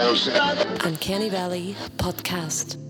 Uncanny Valley podcast.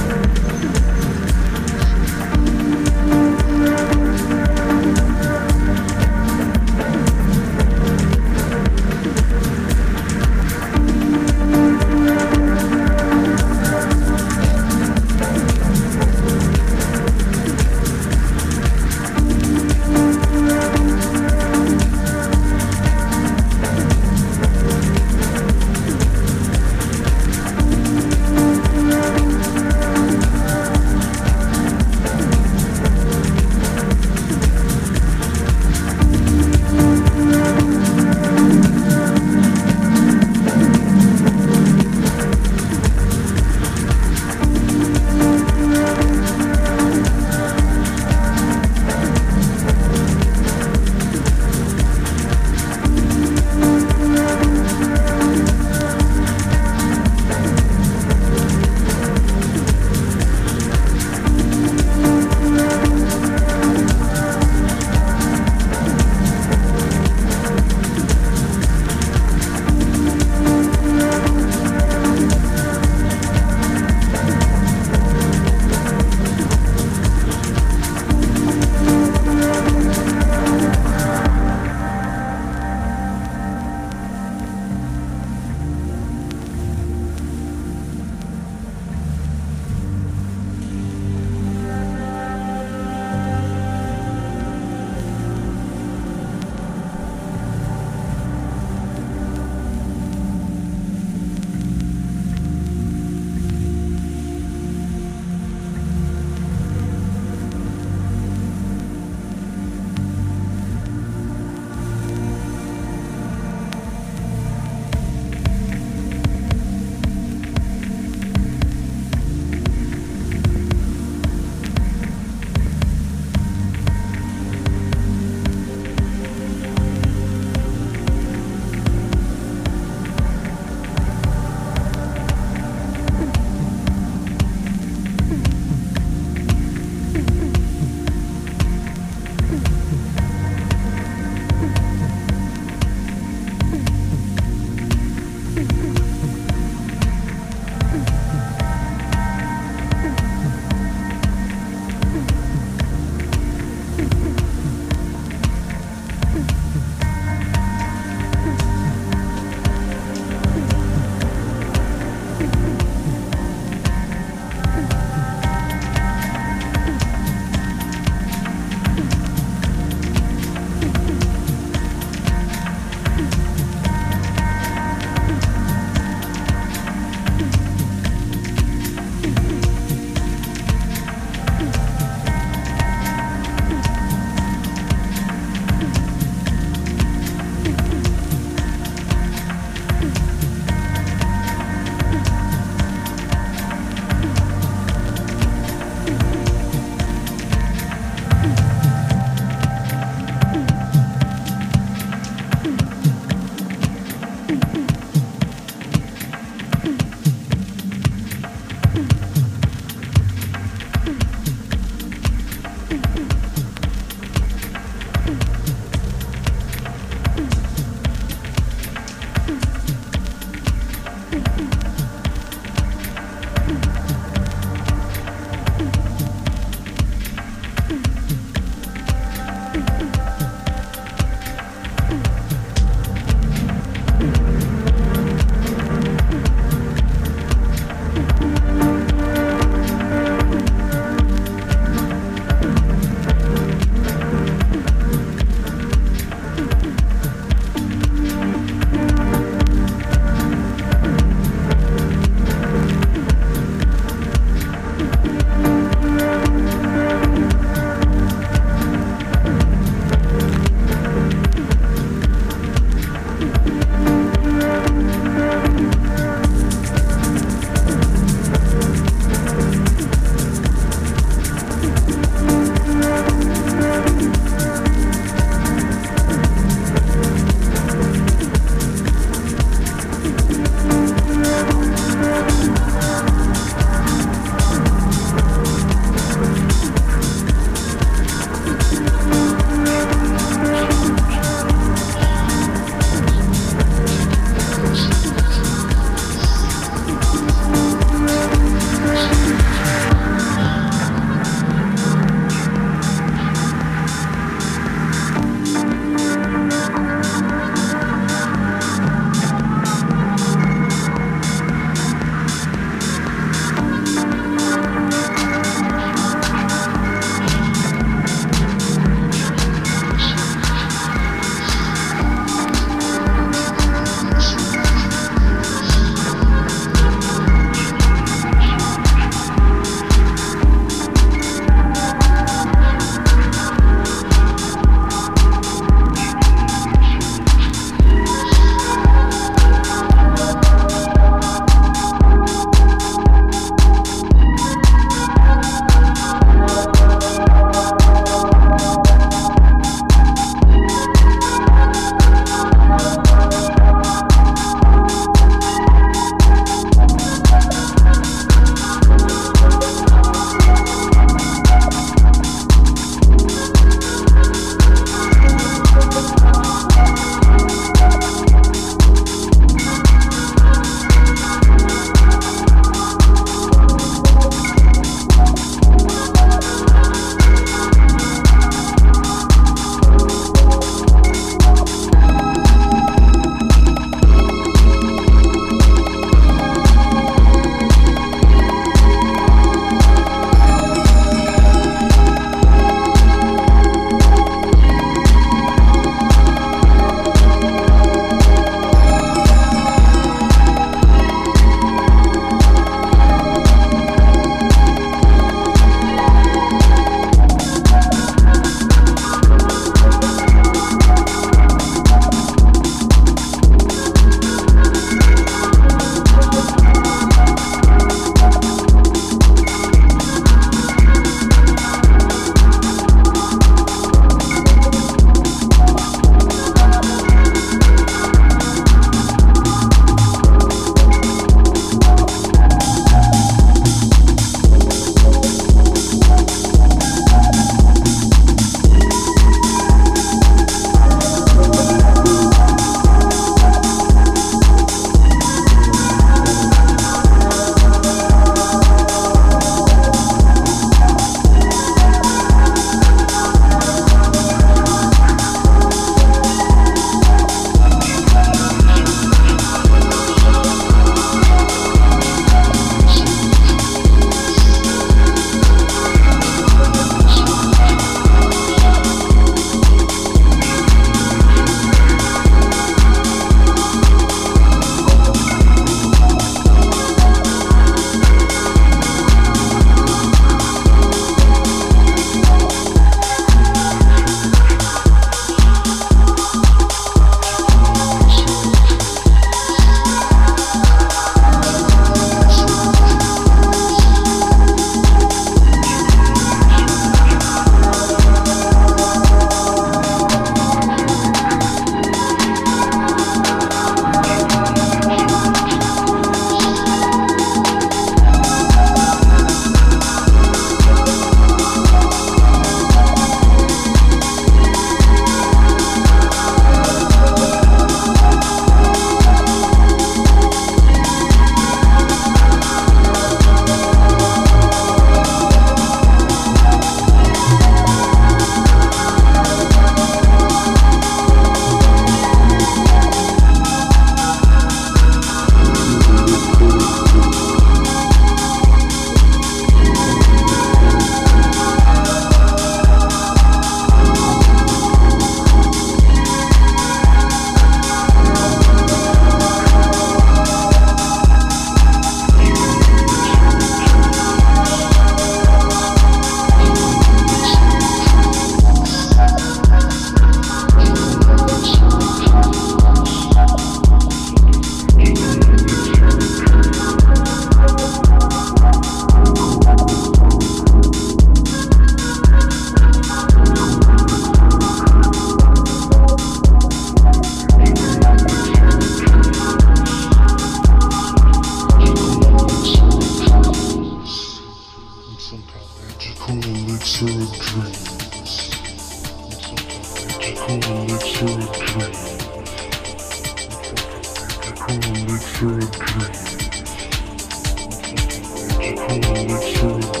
You you.